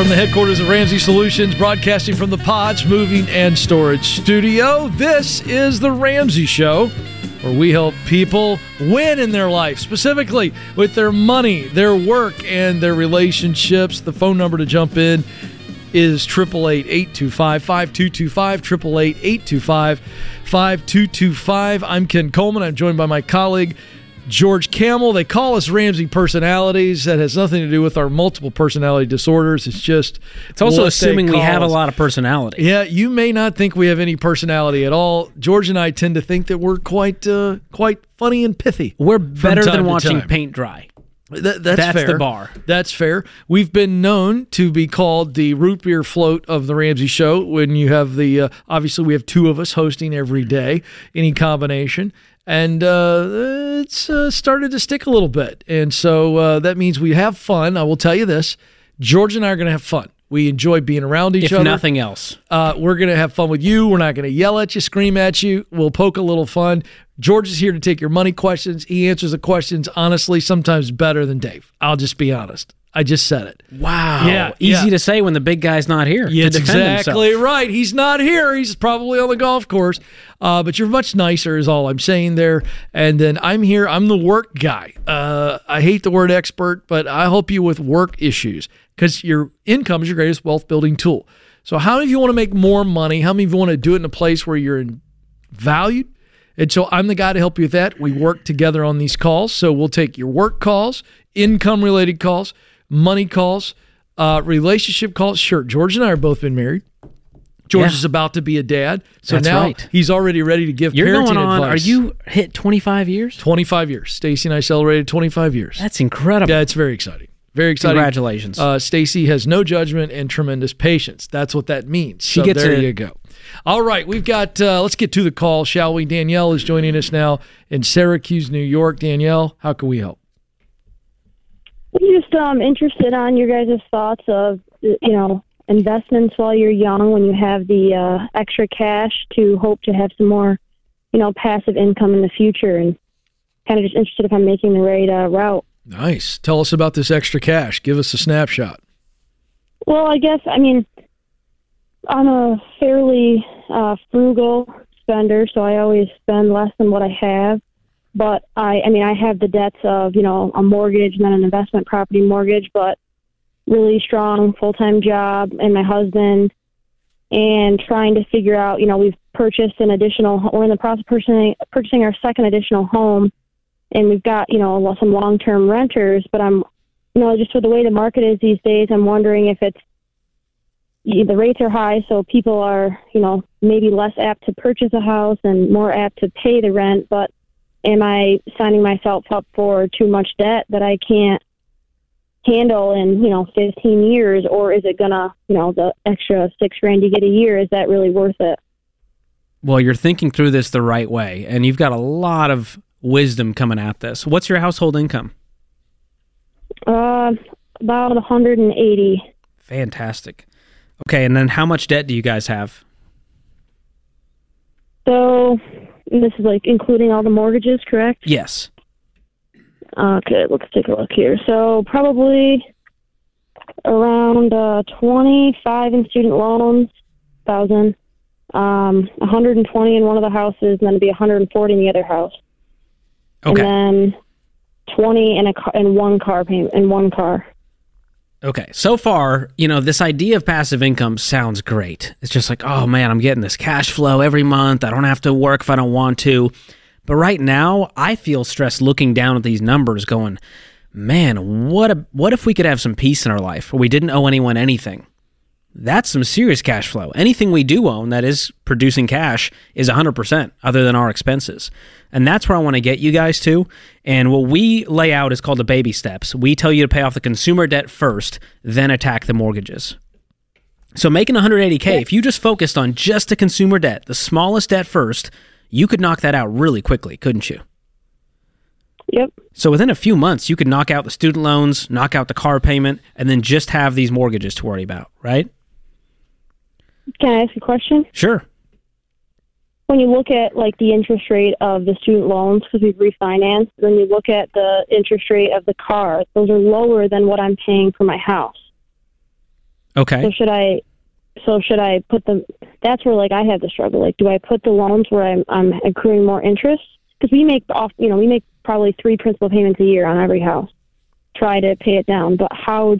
From the headquarters of Ramsey Solutions, broadcasting from the Pods Moving and Storage Studio. This is The Ramsey Show, where we help people win in their life, specifically with their money, their work, and their relationships. The phone number to jump in is 888-825-5225, 888-825-5225. I'm Ken Coleman. I'm joined by my colleague, George Kamel. They call us Ramsey personalities. That has nothing to do with our multiple personality disorders. It's just It's also assuming we have a lot of personality. Yeah, you may not think we have any personality at all. George and I tend to think that we're quite uh, quite funny and pithy. We're better than watching time. paint dry. Th- that's That's the fair. bar. That's fair. We've been known to be called the root beer float of the Ramsey Show. When you have the, uh, obviously, we have two of us hosting every day, any combination, and uh, it's uh, started to stick a little bit. And so uh, that means we have fun. I will tell you this: George and I are going to have fun. We enjoy being around each If other. nothing else. Uh, we're going to have fun with you. We're not going to yell at you, scream at you. We'll poke a little fun. George is here to take your money questions. He answers the questions honestly, sometimes better than Dave. I'll just be honest. I just said it. Wow. Yeah, Easy yeah. to say when the big guy's not here. Yeah, exactly himself. right. He's not here. He's probably on the golf course. Uh, but you're much nicer, is all I'm saying there. And then I'm here. I'm the work guy. Uh, I hate the word expert, but I help you with work issues because your income is your greatest wealth building tool. So, how many of you want to make more money? How many of you want to do it in a place where you're valued? And so I'm the guy to help you with that. We work together on these calls. So we'll take your work calls, income related calls, money calls, uh, relationship calls. Sure, George and I have both been married. George Yeah. is about to be a dad. So That's now right. he's already ready to give You're parenting going on. advice. Are you hit 25 years? 25 years? Stacy and I celebrated 25 years. That's incredible. yeah, it's very exciting. Very exciting. Congratulations. Uh, Stacy has no judgment and tremendous patience. That's what that means. She so gets there you go. All right, we've got. Uh, let's get to the call, shall we? Danielle is joining us now in Syracuse, New York. Danielle, how can we help? I'm just um, interested on your guys' thoughts of you know investments while you're young when you have the uh, extra cash to hope to have some more you know passive income in the future and kind of just interested if I'm making the right uh, route. Nice. Tell us about this extra cash. Give us a snapshot. Well, I guess I mean I'm a fairly uh, frugal spender, so I always spend less than what I have. But I, I mean, I have the debts of you know a mortgage and then an investment property mortgage, but really strong full time job and my husband, and trying to figure out you know we've purchased an additional we're in the process of purchasing purchasing our second additional home, and we've got you know some long term renters, but I'm you know just with the way the market is these days, I'm wondering if it's the rates are high, so people are, you know, maybe less apt to purchase a house and more apt to pay the rent. But am I signing myself up for too much debt that I can't handle in, you know, 15 years? Or is it gonna, you know, the extra six grand you get a year, is that really worth it? well, you're thinking through this the right way, and you've got a lot of wisdom coming at this. What's your household income? Uh, about 180. Fantastic. Okay, and then how much debt do you guys have? So this is like including all the mortgages, correct? Yes. Okay, let's take a look here. So probably around uh, 25 in student loans, thousand, um, 120 in one of the houses, and then it'd be 140 in the other house, Okay. and then 20 in a car, in one car payment in one car. Okay. So far, you know, this idea of passive income sounds great. It's just like, oh man, I'm getting this cash flow every month. I don't have to work if I don't want to. But right now, I feel stressed looking down at these numbers going, man, what a, what if we could have some peace in our life where we didn't owe anyone anything? That's some serious cash flow. Anything we do own that is producing cash is 100% other than our expenses. And that's where I want to get you guys to. And what we lay out is called the baby steps. We tell you to pay off the consumer debt first, then attack the mortgages. So making 180K, if you just focused on just the consumer debt, the smallest debt first, you could knock that out really quickly, couldn't you? Yep. So within a few months, you could knock out the student loans, knock out the car payment, and then just have these mortgages to worry about, right? Can I ask a question? Sure. When you look at like the interest rate of the student loans because we've refinanced, then you look at the interest rate of the car; those are lower than what I'm paying for my house. Okay. So should I? So should I put them? That's where like I have the struggle. Like, do I put the loans where I'm I'm accruing more interest? Because we make off, you know, we make probably three principal payments a year on every house. Try to pay it down, but how?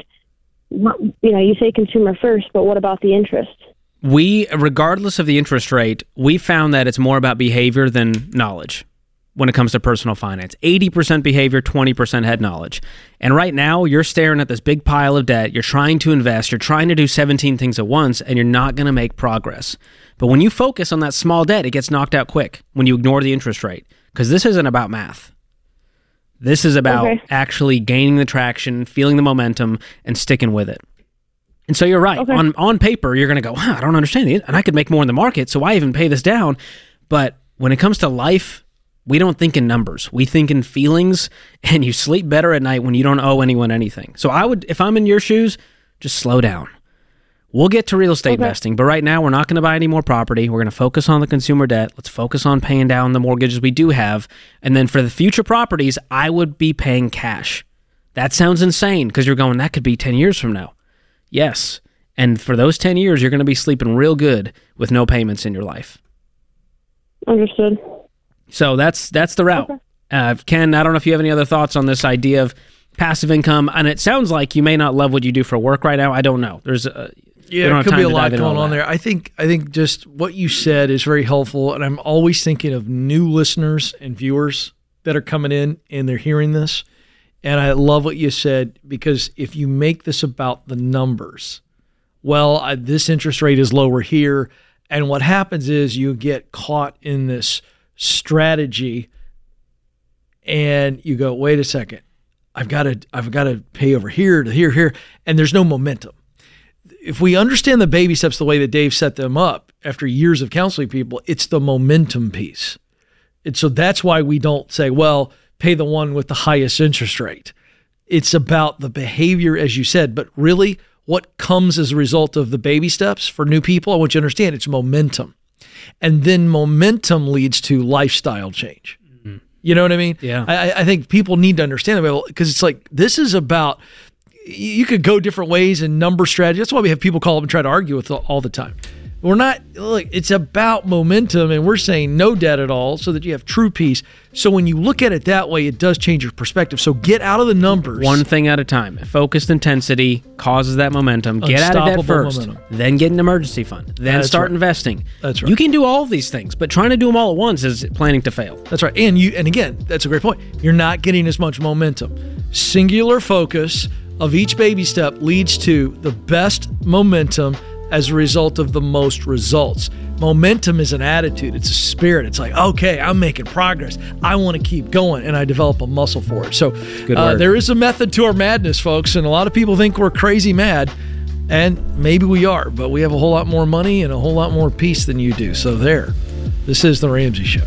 What, you know, you say consumer first, but what about the interest? We, regardless of the interest rate, we found that it's more about behavior than knowledge when it comes to personal finance. 80% behavior, 20% head knowledge. And right now, you're staring at this big pile of debt. You're trying to invest. You're trying to do 17 things at once, and you're not going to make progress. But when you focus on that small debt, it gets knocked out quick when you ignore the interest rate. Because this isn't about math. This is about Okay. actually gaining the traction, feeling the momentum, and sticking with it. And so you're right. Okay. On on paper, you're going to go, huh, I don't understand it, and I could make more in the market, so why even pay this down? But when it comes to life, we don't think in numbers. We think in feelings, and you sleep better at night when you don't owe anyone anything. So I would, if I'm in your shoes, just slow down. We'll get to real estate Okay. investing, but right now we're not going to buy any more property. We're going to focus on the consumer debt. Let's focus on paying down the mortgages we do have. And then for the future properties, I would be paying cash. That sounds insane because you're going, that could be 10 years from now. Yes. And for those 10 years, you're going to be sleeping real good with no payments in your life. Understood. So that's that's the route. Uh, Ken, I don't know if you have any other thoughts on this idea of passive income, and it sounds like you may not love what you do for work right now. I don't know. There's a, Yeah, don't it have could be a lot going on that. there. I think I think just what you said is very helpful, and I'm always thinking of new listeners and viewers that are coming in and they're hearing this. And I love what you said because if you make this about the numbers, well, I, this interest rate is lower here, and what happens is you get caught in this strategy, and you go, wait a second, I've got to I've got to pay over here to here here, and there's no momentum. If we understand the baby steps the way that Dave set them up after years of counseling people, it's the momentum piece. And so that's why we don't say, well, pay the one with the highest interest rate. It's about the behavior, as you said, but really what comes as a result of the baby steps for new people, I want you to understand it's momentum. And then momentum leads to lifestyle change. Mm-hmm. You know what I mean? Yeah. I, I think people need to understand that because it's like this is about you could go different ways and number strategy. That's why we have people call up and try to argue with all the time. We're not look, it's about momentum and we're saying no debt at all so that you have true peace. So when you look at it that way, it does change your perspective. So get out of the numbers. One thing at a time. Focused intensity causes that momentum. Get out of debt first. momentum. Then get an emergency fund. Then That's start right. investing. That's right. You can do all of these things, but trying to do them all at once is planning to fail. That's right. And you and again, that's a great point. You're not getting as much momentum. Singular focus of each baby step leads to the best momentum as a result of the most results. Momentum is an attitude, it's a spirit. It's like, okay, I'm making progress. I want to keep going and I develop a muscle for it. So uh, there is a method to our madness, folks, and a lot of people think we're crazy mad. And maybe we are, but we have a whole lot more money and a whole lot more peace than you do. So there. This is the Ramsey Show.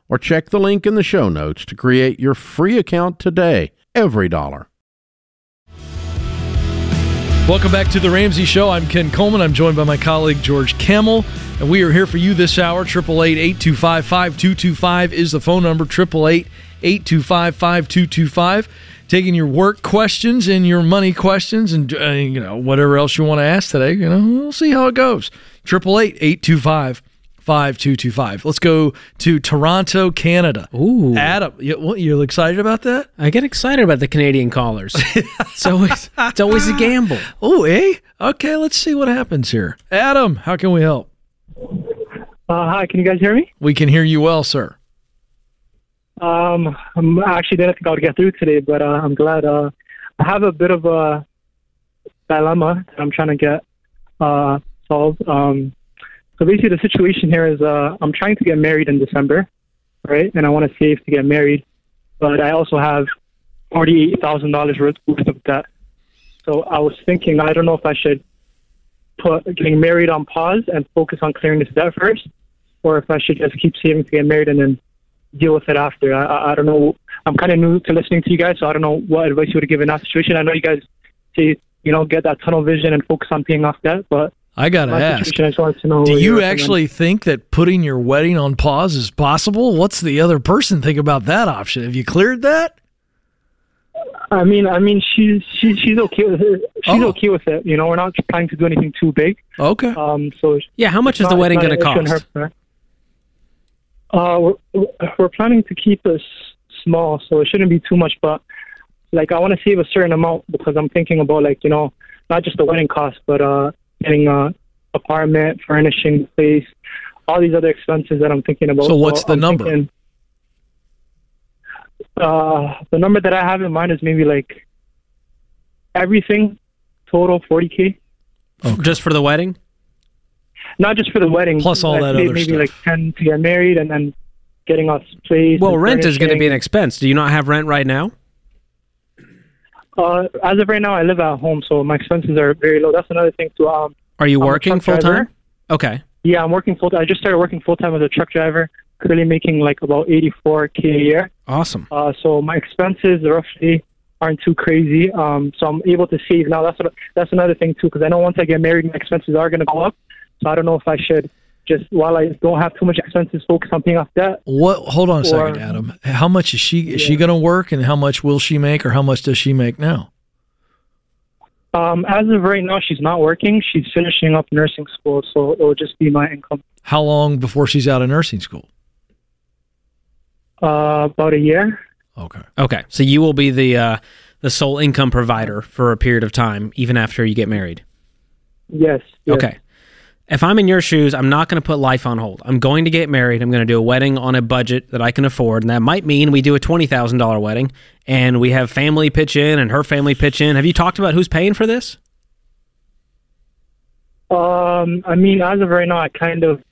or check the link in the show notes to create your free account today. EveryDollar. Welcome back to the Ramsey Show. I'm Ken Coleman. I'm joined by my colleague George Kamel, and we are here for you this hour. 888-825-5225 is the phone number. 888-825-5225. Taking your work questions and your money questions, and uh, you know whatever else you want to ask today. You know, we'll see how it goes. 888-825. 5225. Let's go to Toronto, Canada. Ooh. Adam, you, what, you're excited about that? I get excited about the Canadian callers. it's always it's always a gamble. Oh, eh? Okay, let's see what happens here. Adam, how can we help? Uh, hi, can you guys hear me? We can hear you well, sir. Um, I'm actually didn't think I would get through today, but uh, I'm glad. Uh, I have a bit of a dilemma that I'm trying to get uh, solved. Um, so basically, the situation here is uh, I'm trying to get married in December, right? And I want to save to get married, but I also have forty-eight thousand dollars worth of debt. So I was thinking, I don't know if I should put getting married on pause and focus on clearing this debt first, or if I should just keep saving to get married and then deal with it after. I, I, I don't know. I'm kind of new to listening to you guys, so I don't know what advice you would give in that situation. I know you guys say, you know, get that tunnel vision and focus on paying off debt, but I got to my ask. situation, I just wanted to know. Do you actually think that putting your wedding on pause is possible? What's the other person think about that option? Have you cleared that? I mean, I mean, she's she's she's okay with it. She's Oh. okay with it. You know, we're not trying to do anything too big. Okay. Um, so Yeah, how much is it's the wedding going to an on cost? her. Uh, we're, we're planning to keep this small, so it shouldn't be too much. But like, I want to save a certain amount because I'm thinking about like you know, not just the wedding cost, but uh, getting a apartment, furnishing the place, all these other expenses that I'm thinking about. So what's the I'm number? thinking, uh, the number that I have in mind is maybe like everything total 40k. Just for the wedding? not just for the wedding. Plus all like, that may- other maybe stuff. like ten to get married and then getting us place. Well, rent is going to be an expense. Do you not have rent right now? Uh, as of right now, I live at home, so my expenses are very low. That's another thing too. Um, Are you I'm working full time? Okay. yeah, I'm working full. Time. I just started working full time as a truck driver. Currently making like about 84k a year. Awesome. Uh, so my expenses roughly aren't too crazy. Um, so I'm able to save now. That's what, that's another thing too, because I know once I get married, my expenses are going to go up. So I don't know if I should just while I don't have too much expenses, focus on paying off debt. What? Hold on a second, Adam. How much is she? Is she going to work, and how much will she make, or how much does she make now? Um, as of right now, she's not working. She's finishing up nursing school, so it will just be my income. How long before she's out of nursing school? Uh, about a year. Okay. Okay. So you will be the uh, the sole income provider for a period of time, even after you get married. Yes. yes. Okay. If I'm in your shoes, I'm not going to put life on hold. I'm going to get married. I'm going to do a wedding on a budget that I can afford. And that might mean we do a $20,000 wedding and we have family pitch in and her family pitch in. Have you talked about who's paying for this? Um, I mean, as of right now, I kind of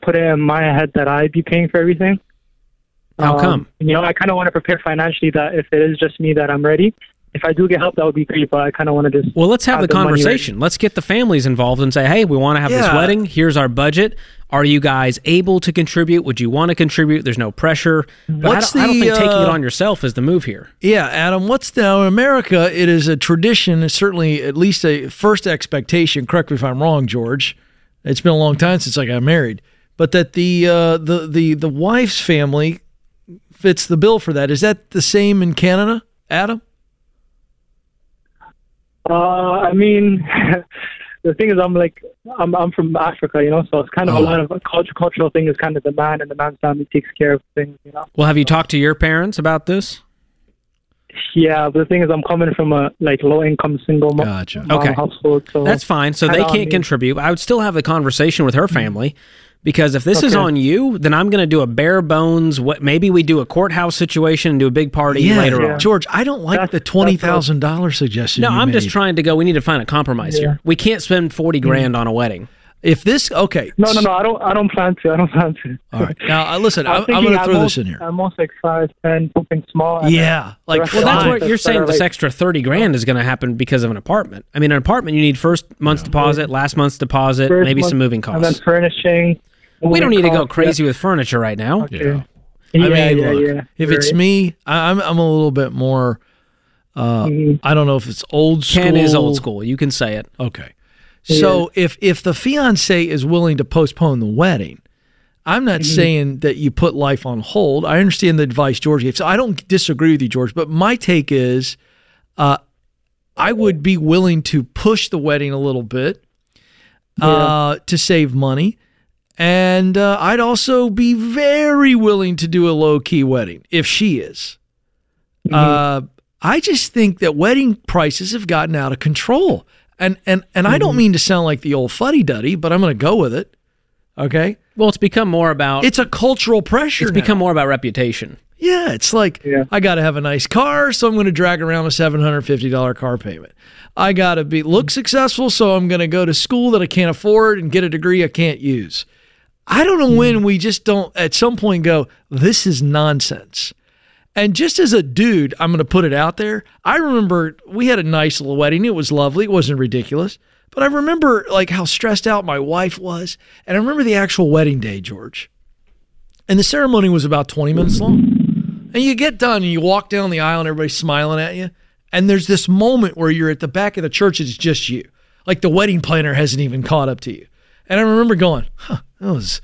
put it in my head that I'd be paying for everything. How Um, come? You know, I kind of want to prepare financially that if it is just me that I'm ready. If I do get help, that would be great. But I kind of want to just Well, let's have have the the conversation. Let's get the families involved and say, hey, we want to have this wedding. Here's our budget. Are you guys able to contribute? Would you want to contribute? There's no pressure. But What's I, don't, I don't the, think taking it uh, on yourself is the move here. Yeah, Adam. What's now in America? It is a tradition. It's certainly at least a first expectation. Correct me if I'm wrong, George. It's been a long time since I got married, but that the uh, the the the wife's family fits the bill for that. Is that the same in Canada, Adam? Uh, I mean, the thing is, I'm like, I'm I'm from Africa, you know, so it's kind of Oh. a lot of a culture, cultural thing is kind of the man and the man's family takes care of things, you know. Well, have you talked to your parents about this? Yeah, but the thing is, I'm coming from a like low income single mom, Gotcha. mom Okay. household, so That's fine. So they can't contribute. I would still have the conversation with her family because if this is on you, then I'm going to do a bare bones. What maybe we do a courthouse situation and do a big party later yeah. on. George. I don't like That's- the twenty thousand dollars suggestion. No, you I'm just trying to go. We need to find a compromise Yeah. here. We can't spend forty grand on a wedding. If this okay, no, no, no. I don't. I don't plan to. I don't plan to. All right. Now uh, listen, I'm I'm, I'm going to throw most- this in here. I'm most like five, ten, something small. Yeah, like Well, that's what you're saying. This extra thirty grand is going to happen because of an apartment. I mean, an apartment you need first month's deposit, last month's deposit, first maybe month, some moving costs, And then costs. furnishing. We don't need to go moving costs, crazy with furniture right now. Yeah. Okay. I mean, yeah, look, yeah. if You're it's me, I, I'm I'm a little bit more. Uh, Mhm. I don't know if it's old school. Ken is old school. You can say it. Okay. So if if the fiance is willing to postpone the wedding, I'm not Mm-hmm. saying that you put life on hold. I understand the advice George gave. So I don't disagree with you, George. But my take is, uh, I would be willing to push the wedding a little bit uh, to save money. And uh, I'd also be very willing to do a low key wedding if she is. Uh, I just think that wedding prices have gotten out of control. And and and I don't mean to sound like the old fuddy duddy, but I'm going to go with it. Okay, Well, it's become more about. it's a cultural pressure. it's now. become more about reputation. Yeah, it's like Yeah. I got to have a nice car, so I'm going to drag around a seven hundred fifty dollar car payment. I got to be look successful, so I'm going to go to school that I can't afford and get a degree I can't use. I don't know hmm. when we just don't at some point go, this is nonsense. And just as a dude, I'm going to put it out there. I remember we had a nice little wedding. It was lovely. It wasn't ridiculous. But I remember like how stressed out my wife was. And I remember the actual wedding day, George. And the ceremony was about 20 minutes long. And you get done and you walk down the aisle and everybody's smiling at you. And there's this moment where you're at the back of the church, it's just you. Like the wedding planner hasn't even caught up to you. And I remember going, huh, that was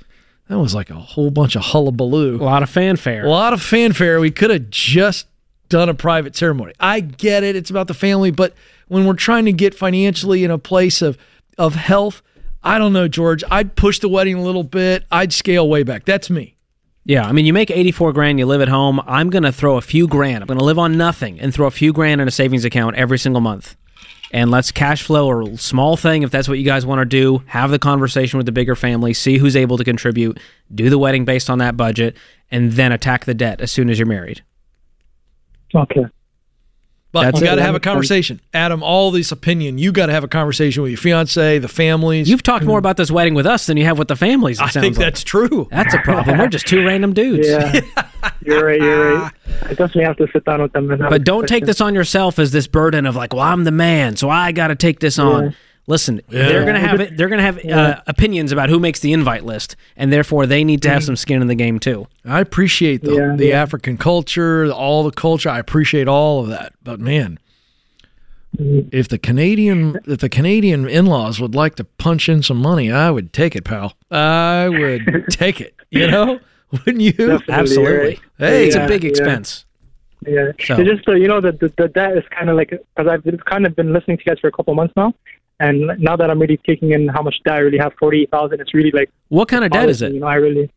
that was like a whole bunch of hullabaloo. A lot of fanfare. A lot of fanfare. We could have just done a private ceremony. I get it. It's about the family, but when we're trying to get financially in a place of of health, I don't know, George. I'd push the wedding a little bit. I'd scale way back. That's me. Yeah, I mean, you make 84 grand, you live at home. I'm going to throw a few grand. I'm going to live on nothing and throw a few grand in a savings account every single month. And let's cash flow a small thing if that's what you guys want to do. Have the conversation with the bigger family, see who's able to contribute, do the wedding based on that budget, and then attack the debt as soon as you're married. Okay. But That's you got to have a That makes sense. conversation. Adam, all this opinion, you got to have a conversation with your fiance, the families. You've talked more about this wedding with us than you have with the families. It I think like. that's true. That's a problem. We're just two random dudes. Yeah. you're right. You're right. I definitely have to sit down with them. And But don't take this on yourself as this burden of like, well, I'm the man, so I got to take this on. Yeah. Listen, they're gonna have. They're gonna have uh, opinions about who makes the invite list, and therefore they need to have some skin in the game too. I appreciate the, Yeah, the yeah. African culture, all the culture. I appreciate all of that. But man, if the Canadian if the Canadian in-laws would like to punch in some money, I would take it, pal. I would take it. You know, wouldn't you? Definitely, Absolutely. right. Hey, It's a big expense. Yeah. So- So just so you know, debt is kind of like, because I've kind of been listening to you guys for a couple months now. And now that I'm really taking in how much debt I really have, 48000 it's really like, What kind of debt is policy, You it? know, I really.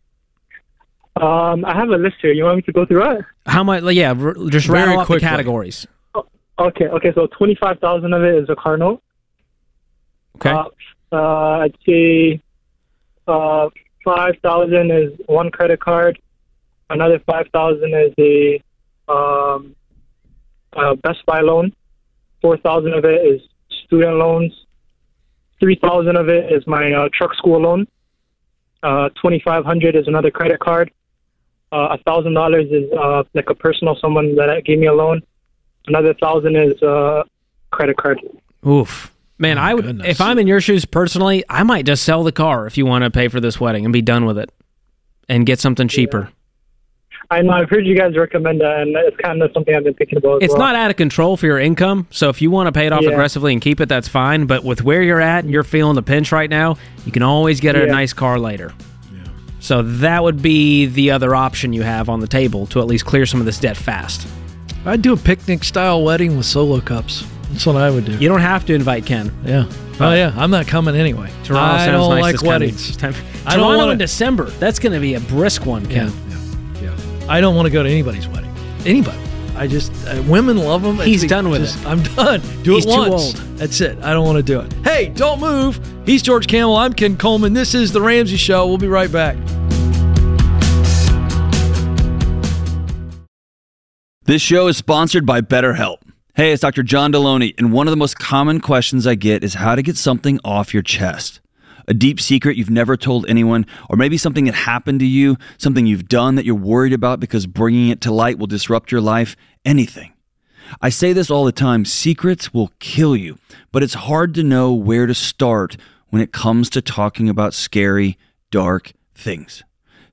Um, I have a list here. You want me to go through it? How much? Yeah, r- just Very rattle off the quickly. categories. Okay, okay. So 25000 of it is a car note. Okay. Uh, uh, I'd say uh, 5000 is one credit card. Another 5000 is the um, uh, Best Buy loan. 4000 of it is student loans. 3000 of it is my uh, truck school loan. Uh, 2500 is another credit card. Uh, $1,000 is uh, like a personal someone that gave me a loan. Another 1000 is uh, credit card. Oof. Man, oh, I would goodness. if I'm in your shoes personally, I might just sell the car if you want to pay for this wedding and be done with it, and get something cheaper. I know I've heard you guys recommend that, and it's kind of something I've been thinking about. As It's well. not out of control for your income, so if you want to pay it off Yeah. aggressively and keep it, that's fine. But with where you're at, and you're feeling the pinch right now. You can always get a Yeah. nice car later. So that would be the other option you have on the table to at least clear some of this debt fast. I'd do a picnic style wedding with solo cups. That's what I would do. You don't have to invite Ken. Yeah. Oh yeah, I'm not coming anyway. Toronto I sounds don't nice like this time of- weddings. time- I don't Toronto wanna- in December. That's going to be a brisk one, Ken. yeah, yeah. I don't want to go to anybody's wedding. Anybody. I just uh, women love them. He's done with just, it. I'm done. Do He's it too once. old. That's it. I don't want to do it. Hey, don't move. He's George Kamel. I'm Ken Coleman. This is the Ramsey Show. We'll be right back. This show is sponsored by BetterHelp. Hey, it's Dr. John Delony, and one of the most common questions I get is how to get something off your chest. A deep secret you've never told anyone, or maybe something that happened to you, something you've done that you're worried about because bringing it to light will disrupt your life, anything. I say this all the time secrets will kill you, but it's hard to know where to start when it comes to talking about scary, dark things.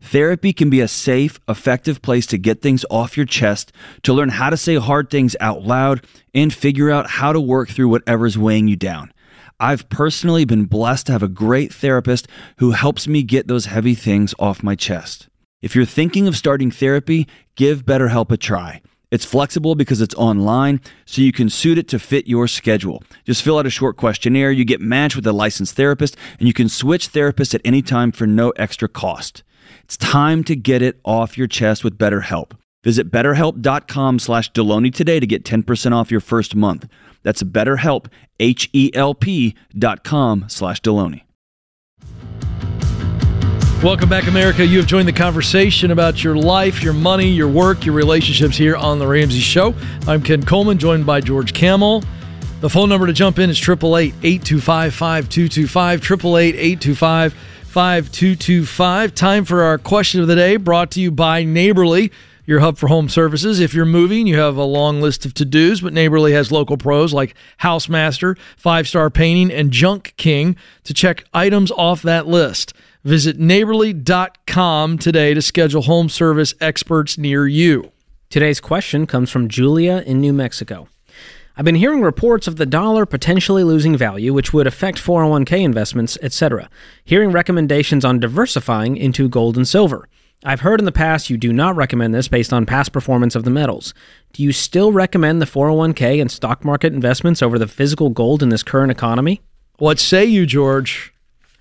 Therapy can be a safe, effective place to get things off your chest, to learn how to say hard things out loud, and figure out how to work through whatever's weighing you down. I've personally been blessed to have a great therapist who helps me get those heavy things off my chest. If you're thinking of starting therapy, give BetterHelp a try. It's flexible because it's online, so you can suit it to fit your schedule. Just fill out a short questionnaire, you get matched with a licensed therapist, and you can switch therapists at any time for no extra cost. It's time to get it off your chest with BetterHelp. Visit betterhelp.com slash Delony today to get 10% off your first month. That's betterhelp, H-E-L-P dot com slash Delony. Welcome back, America. You have joined the conversation about your life, your money, your work, your relationships here on The Ramsey Show. I'm Ken Coleman, joined by George Kamel. The phone number to jump in is 888 825 5225. 888 825 5225. Time for our question of the day, brought to you by Neighborly. your hub for home services. If you're moving, you have a long list of to dos, but Neighborly has local pros like Housemaster, Five Star Painting, and Junk King to check items off that list. Visit neighborly.com today to schedule home service experts near you. Today's question comes from Julia in New Mexico. I've been hearing reports of the dollar potentially losing value, which would affect 401k investments, etc. Hearing recommendations on diversifying into gold and silver. I've heard in the past you do not recommend this based on past performance of the metals. Do you still recommend the 401k and stock market investments over the physical gold in this current economy? What say you, George?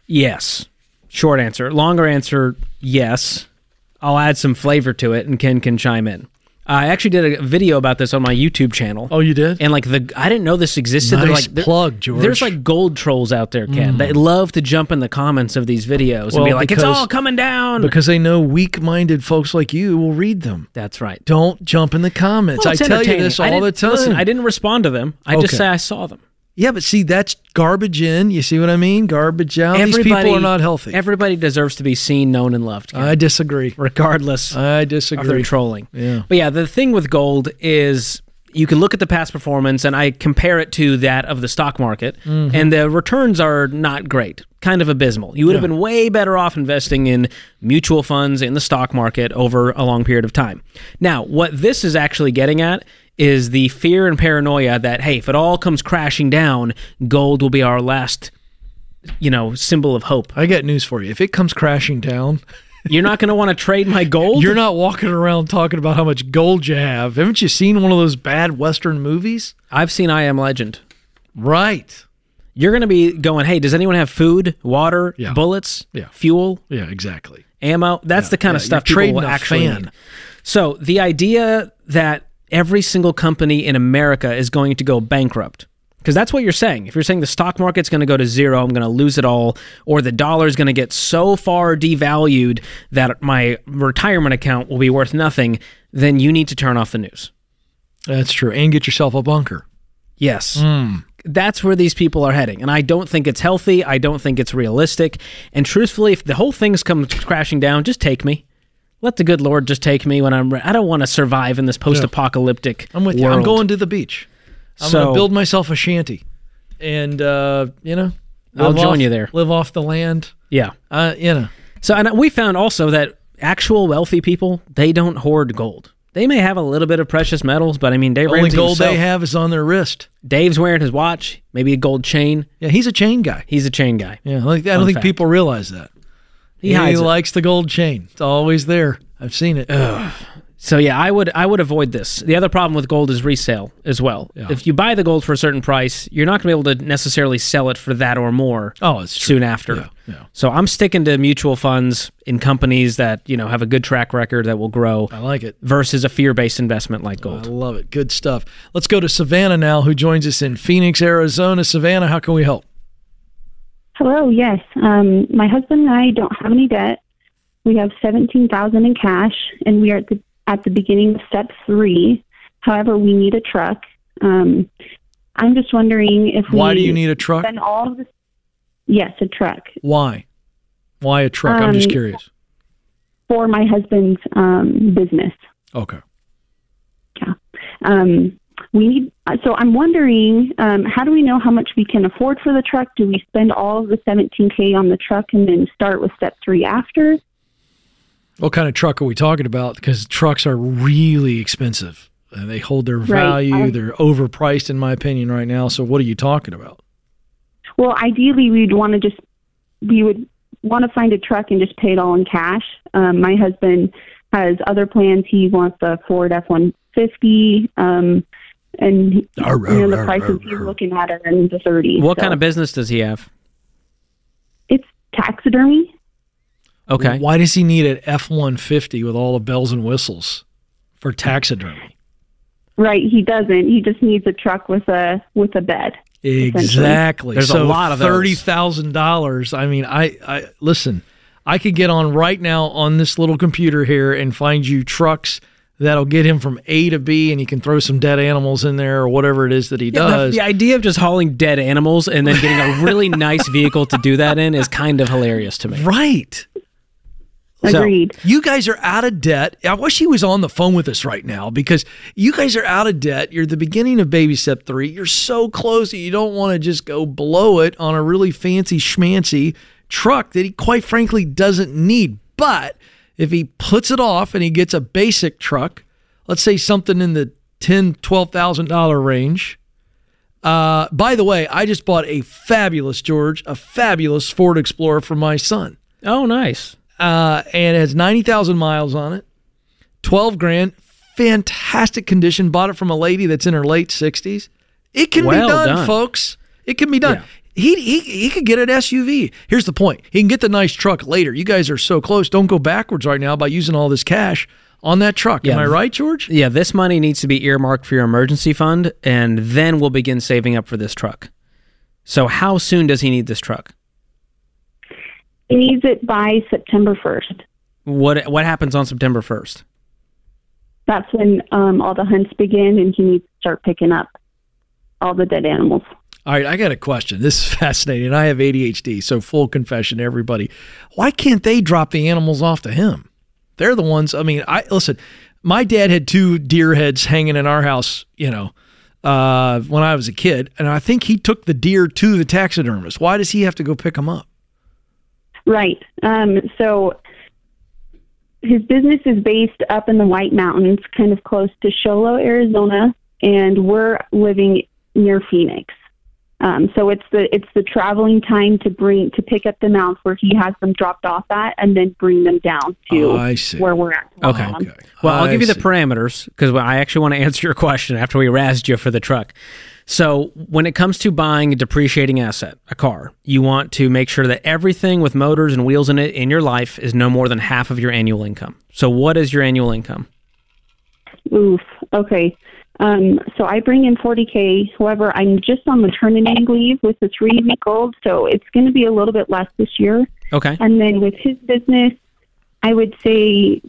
Yes. Short answer. Longer answer, yes. I'll add some flavor to it and Ken can chime in. I actually did a video about this on my YouTube channel. Oh, you did? And like the, I didn't know this existed. Nice like, plug, George. There's like gold trolls out there, Ken. Hmm. They love to jump in the comments of these videos and be like, "It's all coming down." because they know weak-minded folks like you will read them. That's right. Don't jump in the comments. Well, I tell you this all the time. Listen, I didn't respond to them. I just say I saw them. Yeah, but see, that's garbage in. You see what I mean? Garbage out. These people are not healthy. Everybody deserves to be seen, known, and loved, I disagree. regardless I of their disagree. trolling. Yeah. But yeah, the thing with gold is you can look at the past performance and I compare it to that of the stock market, Mm-hmm. and the returns are not great, kind of abysmal. You would have been way better off investing in mutual funds in the stock market over a long period of time. Now, what this is actually getting at is the fear and paranoia that hey, if it all comes crashing down, gold will be our last you know, symbol of hope. I got news for you. If it comes crashing down, You're not going to want to trade my gold? you're not walking around talking about how much gold you have. Haven't you seen one of those bad Western movies? I've seen I Am Legend. Right. You're going to be going, hey, does anyone have food, water, Yeah. bullets, Yeah. fuel, Yeah, exactly. ammo? That's the kind of stuff people trading will a actually fan. need. So the idea that every single company in America is going to go bankrupt, because that's what you're saying. If you're saying the stock market's going to go to zero, I'm going to lose it all, or the dollar is going to get so far devalued that my retirement account will be worth nothing, then you need to turn off the news. That's true. And get yourself a bunker. Yes. Hmm. That's where these people are heading. And I don't think it's healthy. I don't think it's realistic. And truthfully, if the whole thing's come crashing down, just take me. Let the good Lord just take me when I'm. Re- I don't want to survive in this post-apocalyptic. I'm with you. I'm going to the beach. I'm So- going to build myself a shanty. And, uh, you know, I'll join off- you there. Live off the land. Yeah. Uh, you know. So, and we found also that actual wealthy people they don't hoard gold. They may have a little bit of precious metals, but I mean, Dave Only Ramsey gold himself- they have is on their wrist. Dave's wearing his watch, maybe a gold chain. Yeah, he's a chain guy. He's a chain guy. Yeah, like, I don't Fun think fact. people realize that. He hides it. likes the gold chain. It's always there. I've seen it. So yeah, I would I would avoid this. The other problem with gold is resale as well. Yeah. If you buy the gold for a certain price, you're not going to be able to necessarily sell it for that or more Oh, it's true. soon after. Yeah, yeah. So I'm sticking to mutual funds in companies that, you know, have a good track record that will grow I like it. versus a fear-based investment like gold. I love it. Good stuff. Let's go to Savannah now, who joins us in Phoenix, Arizona. Savannah, how can we help? Hello, yes. Um, my husband and I don't have any debt. We have seventeen thousand in cash, and we are at the at the beginning of step three. However, we need a truck. Um, I'm just wondering if Why do you need a truck? spend all of the yes, a truck Why? Why a truck? I'm just Um, curious. for my husband's um, business. Okay. Um, we need. So I'm wondering, um, how do we know how much we can afford for the truck? Do we spend all of the 17k on the truck and then start with step three after? What kind of truck are we talking about? Because trucks are really expensive. Uh, they hold their value. I- They're overpriced, in my opinion, right now. So, what are you talking about? Well, ideally, we'd want to just we would want to find a truck and just pay it all in cash. Um, my husband has other plans. He wants a Ford F one fifty, um, and you know the prices he's looking at are in the thirties. What kind of business does he have? It's taxidermy. Okay. Why does he need an F 150 with all the bells and whistles for taxidermy? Right, he doesn't. He just needs a truck with a with a bed. Exactly. There's a lot of those. thirty thousand dollars. I mean, I, I listen. I could get on right now on this little computer here and find you trucks that'll get him from A to B, and he can throw some dead animals in there or whatever it is that he Yeah, does. The, idea of just hauling dead animals and then getting a really nice vehicle to do that in is kind of hilarious to me. Right. So- Agreed. You guys are out of debt. I wish he was on the phone with us right now because you guys are out of debt. You're the beginning of baby step three. You're so close that you don't want to just go blow it on a really fancy schmancy truck that he quite frankly doesn't need. But if he puts it off and he gets a basic truck, let's say something in the ten, twelve thousand dollar range. Uh, by the way, I just bought a fabulous George, a fabulous Ford Explorer for my son Oh, nice. uh, and it has 90,000 miles on it, 12 grand, fantastic condition. Bought it from a lady that's in her late 60s. It can Well be done, done. folks. It can be done. Yeah. He, he, he could get an SUV. Here's the point he can get the nice truck later. You guys are so close. Don't go backwards right now by using all this cash on that truck. Am I right, George? Yeah, this money needs to be earmarked for your emergency fund, and then we'll begin saving up for this truck. So, how soon does he need this truck? He needs it by September 1st. What What happens on September first? That's when um, all the hunts begin, and he needs to start picking up all the dead animals. All right, I got a question. This is fascinating. I have ADHD, so full confession to everybody. Why can't they drop the animals off to him? They're the ones. I mean, I listen. My dad had two deer heads hanging in our house, you know, uh, when I was a kid, and I think he took the deer to the taxidermist. Why does he have to go pick them up? Right. Um, so his business is based up in the White Mountains, kind of close to Show Low, Arizona, and we're living near Phoenix. Um, so it's the it's the traveling time to bring to pick up the mounts where he has them dropped off at, and then bring them down to Oh, where we're at. Okay. Okay. Well, I'll I give you the parameters because I actually want to answer your question after we razzed you for the truck. So, when it comes to buying a depreciating asset, a car, you want to make sure that everything with motors and wheels in it in your life is no more than half of your annual income. So, what is your annual income? Oof. Okay. Um, so I bring in 40k. However, I'm just on maternity leave with a three week old, so it's going to be a little bit less this year. Okay. And then with his business, I would say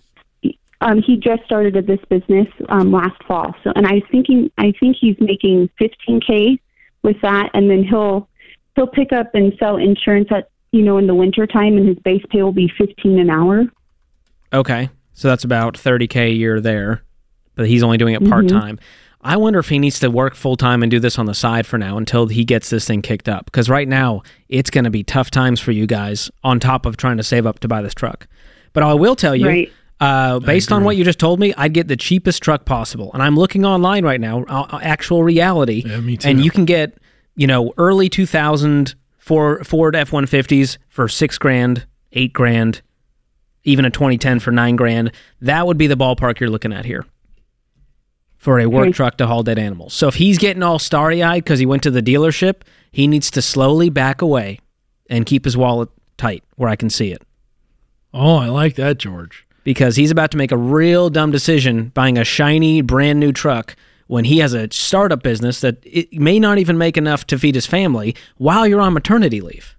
um, he just started this business um, last fall. So, and I was thinking, I think he's making 15k with that, and then he'll he'll pick up and sell insurance at you know in the winter time, and his base pay will be 15 an hour. Okay. So, that's about 30K a year there, but he's only doing it Mm-hmm. part time. I wonder if he needs to work full time and do this on the side for now until he gets this thing kicked up. Because right now, it's going to be tough times for you guys on top of trying to save up to buy this truck. But I will tell you, Right. uh, based on what you just told me, I'd get the cheapest truck possible. And I'm looking online right now, uh, actual reality. Yeah, me too. And you can get, you know, early 2000 for Ford F 150s for six grand, eight grand, even a 2010 for nine grand. That would be the ballpark you're looking at here for a work truck to haul dead animals. So if he's getting all starry eyed because he went to the dealership, he needs to slowly back away and keep his wallet tight where I can see it Oh, I like that, George. because he's about to make a real dumb decision buying a shiny brand new truck when he has a startup business that it may not even make enough to feed his family while you're on maternity leave.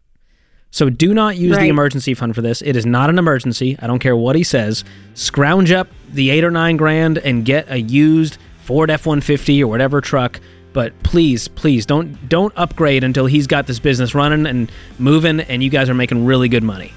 So do not use the emergency fund for this. It is not an emergency. I don't care what he says. Scrounge up the 8 or 9 grand and get a used Ford F150 or whatever truck, but please, please don't don't upgrade until he's got this business running and moving and you guys are making really good money.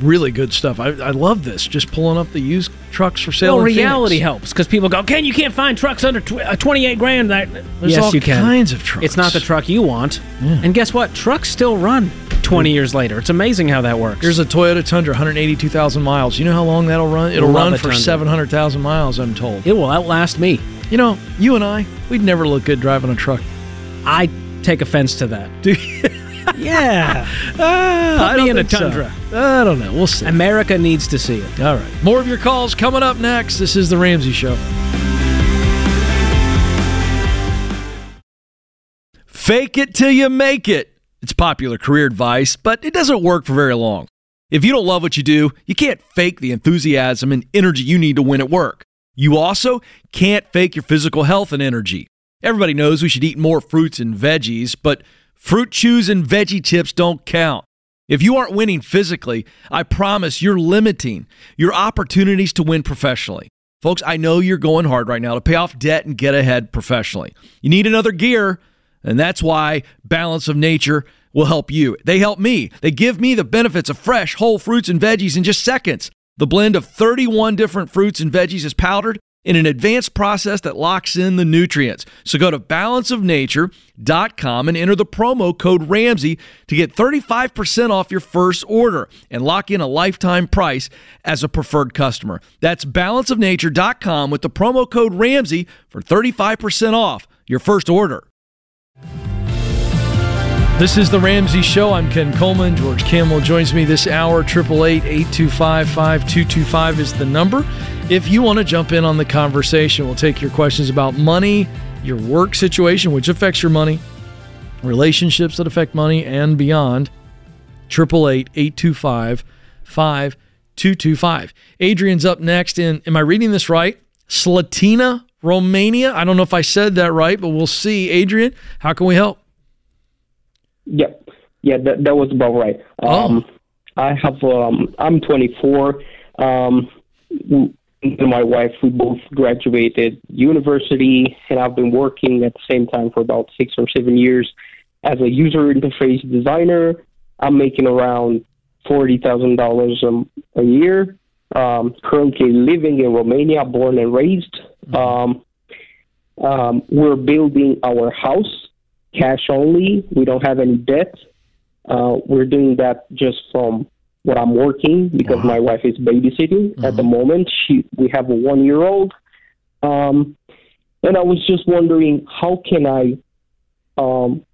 Really good stuff. I, I love this. Just pulling up the used trucks for sale. Well, reality Phoenix. helps because people go, "Ken, you can't find trucks under tw- uh, twenty-eight grand." That There's yes, all you can. kinds of trucks. It's not the truck you want, and guess what? Trucks still run twenty years later. It's amazing how that works. Here's a Toyota Tundra, 182,000 miles. You know how long that'll run? It'll Love run for 700,000 miles, I'm told. it will outlast me. You know, you and I, we'd never look good driving a truck. I take offense to that. Do Yeah, Ah, I me in a think so. Tundra. I don't know. We'll see. America needs to see it. All right. More of your calls coming up next. This is The Ramsey Show. Fake it till you make it. It's popular career advice, but it doesn't work for very long. If you don't love what you do, you can't fake the enthusiasm and energy you need to win at work. You also can't fake your physical health and energy. Everybody knows we should eat more fruits and veggies, but fruit chews and veggie tips don't count. If you aren't winning physically, I promise you're limiting your opportunities to win professionally. Folks, I know you're going hard right now to pay off debt and get ahead professionally. You need another gear, and that's why Balance of Nature will help you. They help me. They give me the benefits of fresh, whole fruits and veggies in just seconds. The blend of 31 different fruits and veggies is powdered in an advanced process that locks in the nutrients. So go to balanceofnature.com and enter the promo code Ramsey to get 35% off your first order and lock in a lifetime price as a preferred customer. That's balanceofnature.com with the promo code Ramsey for 35% off your first order. This is the Ramsey Show. I'm Ken Coleman. George Kamel joins me this hour. 888 825 5225 is the number. If you want to jump in on the conversation, we'll take your questions about money, your work situation, which affects your money, relationships that affect money, and beyond. 888 825 5225. Adrian's up next in, am I reading this right? Slatina, Romania. I don't know if I said that right, but we'll see. Adrian, how can we help? Yep. Yeah, that, that was about right. Um, I have, um, I'm 24. Um, and my wife, we both graduated university, and I've been working at the same time for about six or seven years as a user interface designer. I'm making around $40,000 a year. Um, currently living in Romania, born and raised. Um, um, we're building our house cash only. We don't have any debt. Uh, we're doing that just from what I'm working because my wife is babysitting at the moment. She we have a one year old, um, and I was just wondering how can I, um,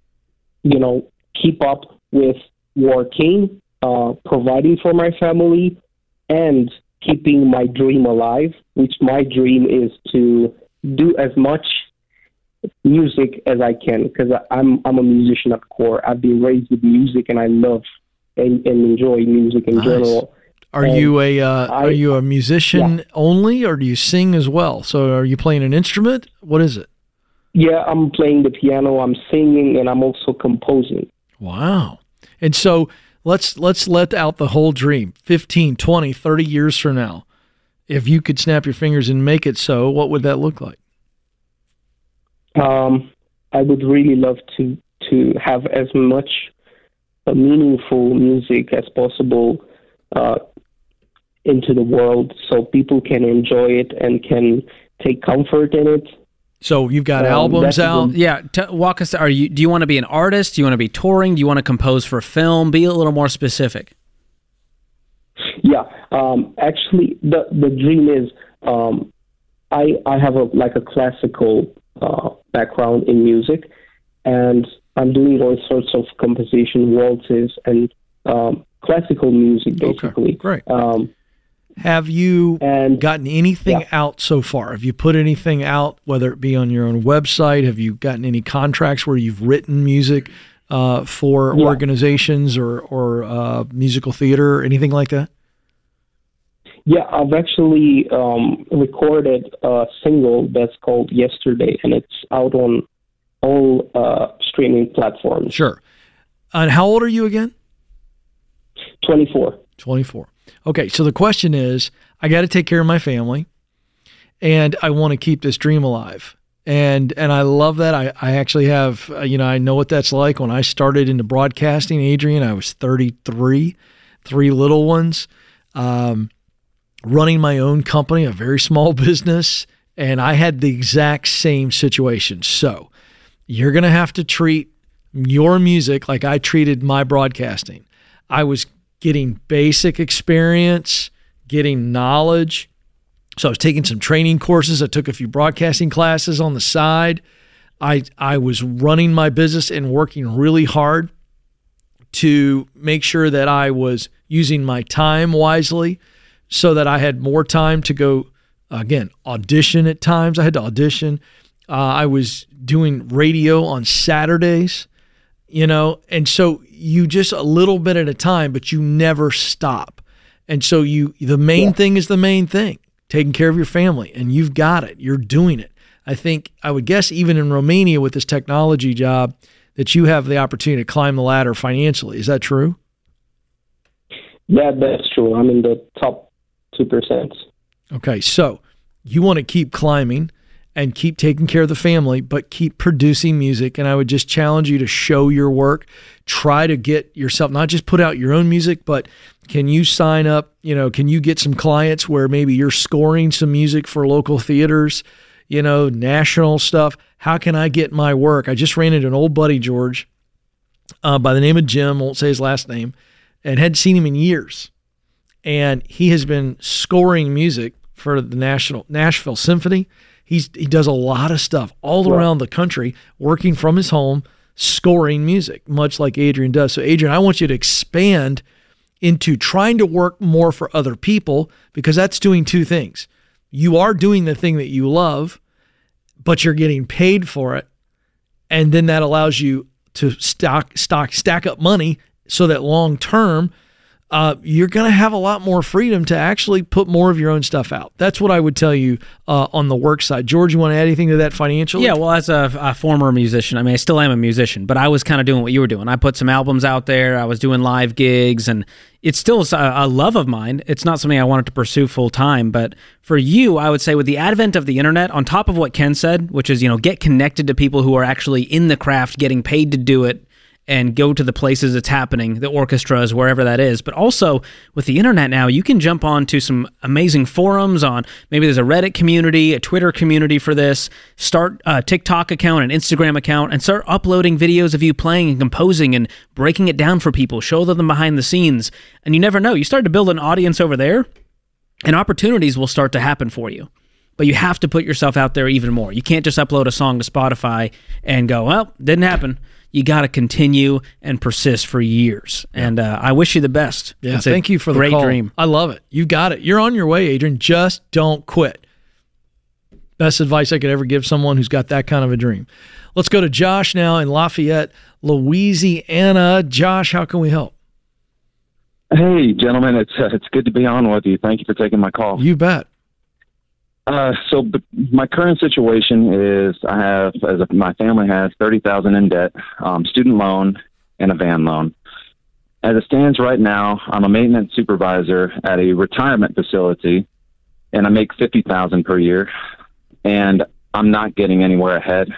you know, keep up with working, uh, providing for my family, and keeping my dream alive. Which my dream is to do as much music as I can because I'm I'm a musician at core. I've been raised with music and I love and, and enjoy music in Nice. general. Are And you a uh, I- are you a musician yeah. only, or do you sing as well? So, are you playing an instrument? What is it? Yeah, I'm playing the piano, I'm singing, and I'm also composing. Wow. And so let's let's let out the whole dream. 15, 20, 30 years from now. If you could snap your fingers and make it so, what would that look like? Um, I would really love to to have as much uh, meaningful music as possible uh, into the world, so people can enjoy it and can take comfort in it. So you've got Um, albums out. good- Yeah, t- walk us. Are you? Do you want to be an artist? Do you want to be touring? Do you want to compose for film? Be a little more specific. Yeah, um, actually, the the dream is um, I I have a like a classical uh, background in music, and I'm doing all sorts of composition, waltzes, and um, classical music, basically. great. Um, Have you and gotten anything Yeah. out so far? Have you put anything out, whether it be on your own website? Have you gotten any contracts where you've written music uh, for Yeah. organizations or or uh, musical theater or anything like that? Yeah, I've actually um, recorded a single that's called "Yesterday," and it's out on all uh, streaming platforms. Sure. And how old are you again? Twenty four. 24. Okay, so the question is I got to take care of my family and I want to keep this dream alive. And and I love that. I, I actually have, uh, you know, I know what that's like. When I started into broadcasting, Adrian, I was 33, three little ones, um, running my own company, a very small business. And I had the exact same situation. So you're going to have to treat your music like I treated my broadcasting. I was getting basic experience, getting knowledge. So I was taking some training courses. I took a few broadcasting classes on the side. I I was running my business and working really hard to make sure that I was using my time wisely so that I had more time to go again audition at times. I had to audition. Uh, I was doing radio on Saturdays you know and so you just a little bit at a time but you never stop and so you the main thing is the main thing taking care of your family and you've got it you're doing it i think i would guess even in romania with this technology job that you have the opportunity to climb the ladder financially is that true Yeah, that's true. I'm in the top Okay, so you want to keep climbing, and keep taking care of the family, but keep producing music. And I would just challenge you to show your work. Try to get yourself, not just put out your own music, but can you sign up? You know, can you get some clients where maybe you're scoring some music for local theaters, you know, national stuff? How can I get my work? I just ran into an old buddy, George, uh, by the name of Jim, won't say his last name, and hadn't seen him in years. And he has been scoring music for the National Nashville Symphony He's he does a lot of stuff all around the country, working from his home, scoring music, much like Adrian does. So, Adrian, I want you to expand into trying to work more for other people because that's doing two things. You are doing the thing that you love, but you're getting paid for it. And then that allows you to stock stock stack up money so that long term uh, you're going to have a lot more freedom to actually put more of your own stuff out. That's what I would tell you uh, on the work side. George, you want to add anything to that financially? Yeah, well, as a, a former musician, I mean, I still am a musician, but I was kind of doing what you were doing. I put some albums out there, I was doing live gigs, and it's still a, a love of mine. It's not something I wanted to pursue full time, but for you, I would say with the advent of the internet, on top of what Ken said, which is, you know, get connected to people who are actually in the craft, getting paid to do it, and go to the places it's happening, the orchestras, wherever that is. But also with the internet now, you can jump on to some amazing forums on maybe there's a Reddit community, a Twitter community for this. Start a TikTok account, an Instagram account, and start uploading videos of you playing and composing and breaking it down for people. Show them behind the scenes. And you never know. You start to build an audience over there, and opportunities will start to happen for you but you have to put yourself out there even more. You can't just upload a song to Spotify and go, well, didn't happen you got to continue and persist for years. And uh, I wish you the best. Yeah, it's thank you for the great call. dream. I love it. You got it. You're on your way, Adrian. Just don't quit. Best advice I could ever give someone who's got that kind of a dream. Let's go to Josh now in Lafayette, Louisiana. Josh, how can we help? Hey, gentlemen, it's uh, it's good to be on with you. Thank you for taking my call. You bet. Uh, so my current situation is I have, as a, my family has, thirty thousand in debt, um, student loan, and a van loan. As it stands right now, I'm a maintenance supervisor at a retirement facility, and I make fifty thousand per year, and I'm not getting anywhere ahead.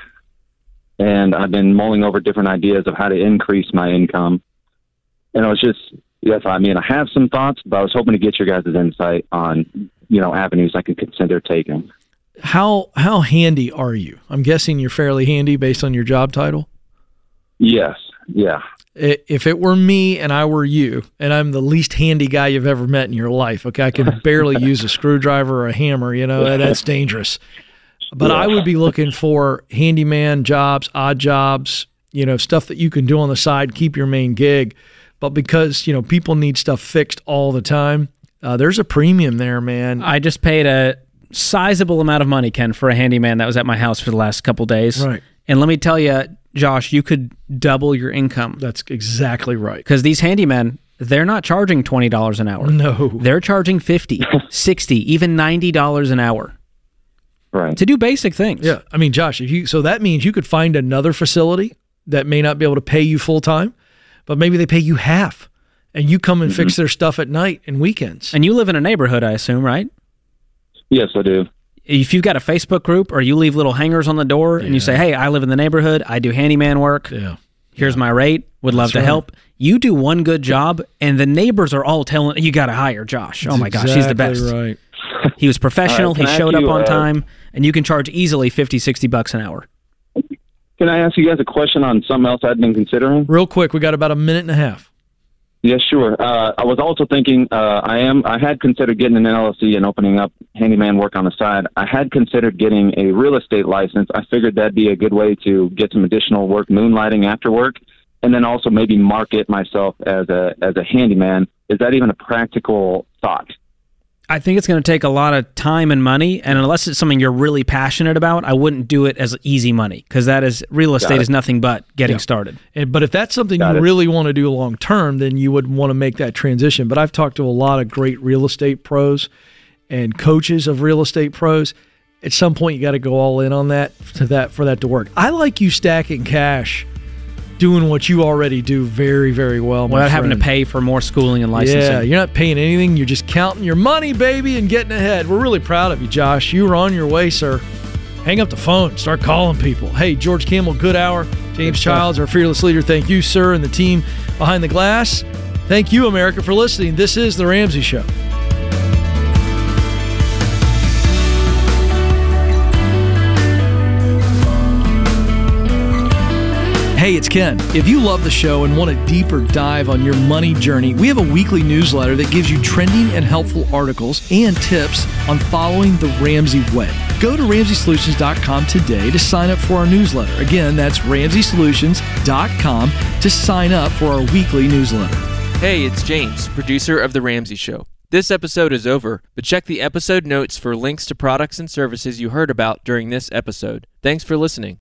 And I've been mulling over different ideas of how to increase my income, and I was just yes, I mean I have some thoughts, but I was hoping to get your guys' insight on you know avenues I could consider taking. How how handy are you? I'm guessing you're fairly handy based on your job title. Yes. Yeah. If it were me and I were you, and I'm the least handy guy you've ever met in your life, okay, I can barely use a screwdriver or a hammer. You know that's dangerous. But yeah. I would be looking for handyman jobs, odd jobs, you know, stuff that you can do on the side, keep your main gig. But because you know people need stuff fixed all the time, uh, there's a premium there, man. I just paid a sizable amount of money, Ken, for a handyman that was at my house for the last couple days. Right. And let me tell you, Josh, you could double your income. That's exactly right. Because these handymen, they're not charging $20 an hour. No. They're charging 50, 60, even $90 an hour. Right. To do basic things. Yeah. I mean, Josh, if you so that means you could find another facility that may not be able to pay you full time, but maybe they pay you half and you come and mm-hmm. fix their stuff at night and weekends. And you live in a neighborhood, I assume, right? Yes, I do. If you've got a Facebook group or you leave little hangers on the door yeah. and you say, "Hey, I live in the neighborhood. I do handyman work. Yeah. Here's yeah. my rate. Would love That's to right. help." You do one good job, and the neighbors are all telling you got to hire Josh. That's oh my gosh, he's the best. Right. He was professional. Right, he showed up on uh, time, and you can charge easily 50, 60 bucks an hour. Can I ask you guys a question on something else I'd been considering? Real quick, we got about a minute and a half. Yes, sure. Uh, I was also thinking. Uh, I am. I had considered getting an LLC and opening up handyman work on the side. I had considered getting a real estate license. I figured that'd be a good way to get some additional work, moonlighting after work, and then also maybe market myself as a as a handyman. Is that even a practical thought? I think it's going to take a lot of time and money, and unless it's something you're really passionate about, I wouldn't do it as easy money because that is real estate is nothing but getting yeah. started. And, but if that's something Got you it. really want to do long term, then you would want to make that transition. But I've talked to a lot of great real estate pros and coaches of real estate pros. At some point, you got to go all in on that to that for that to work. I like you stacking cash doing what you already do very, very well. Without having to pay for more schooling and licensing. Yeah, you're not paying anything. You're just counting your money, baby, and getting ahead. We're really proud of you, Josh. You were on your way, sir. hang up the phone, start calling people. Hey, George Kamel, good hour. James Good. Childs, our fearless leader. Thank you, sir, and the team behind the glass. Thank you, America, for listening. This is The Ramsey Show. Hey, it's Ken. If you love the show and want a deeper dive on your money journey, we have a weekly newsletter that gives you trending and helpful articles and tips on following the Ramsey way. Go to RamseySolutions.com today to sign up for our newsletter. Again, that's RamseySolutions.com to sign up for our weekly newsletter. Hey, it's James, producer of The Ramsey Show. This episode is over, but check the episode notes for links to products and services you heard about during this episode. Thanks for listening.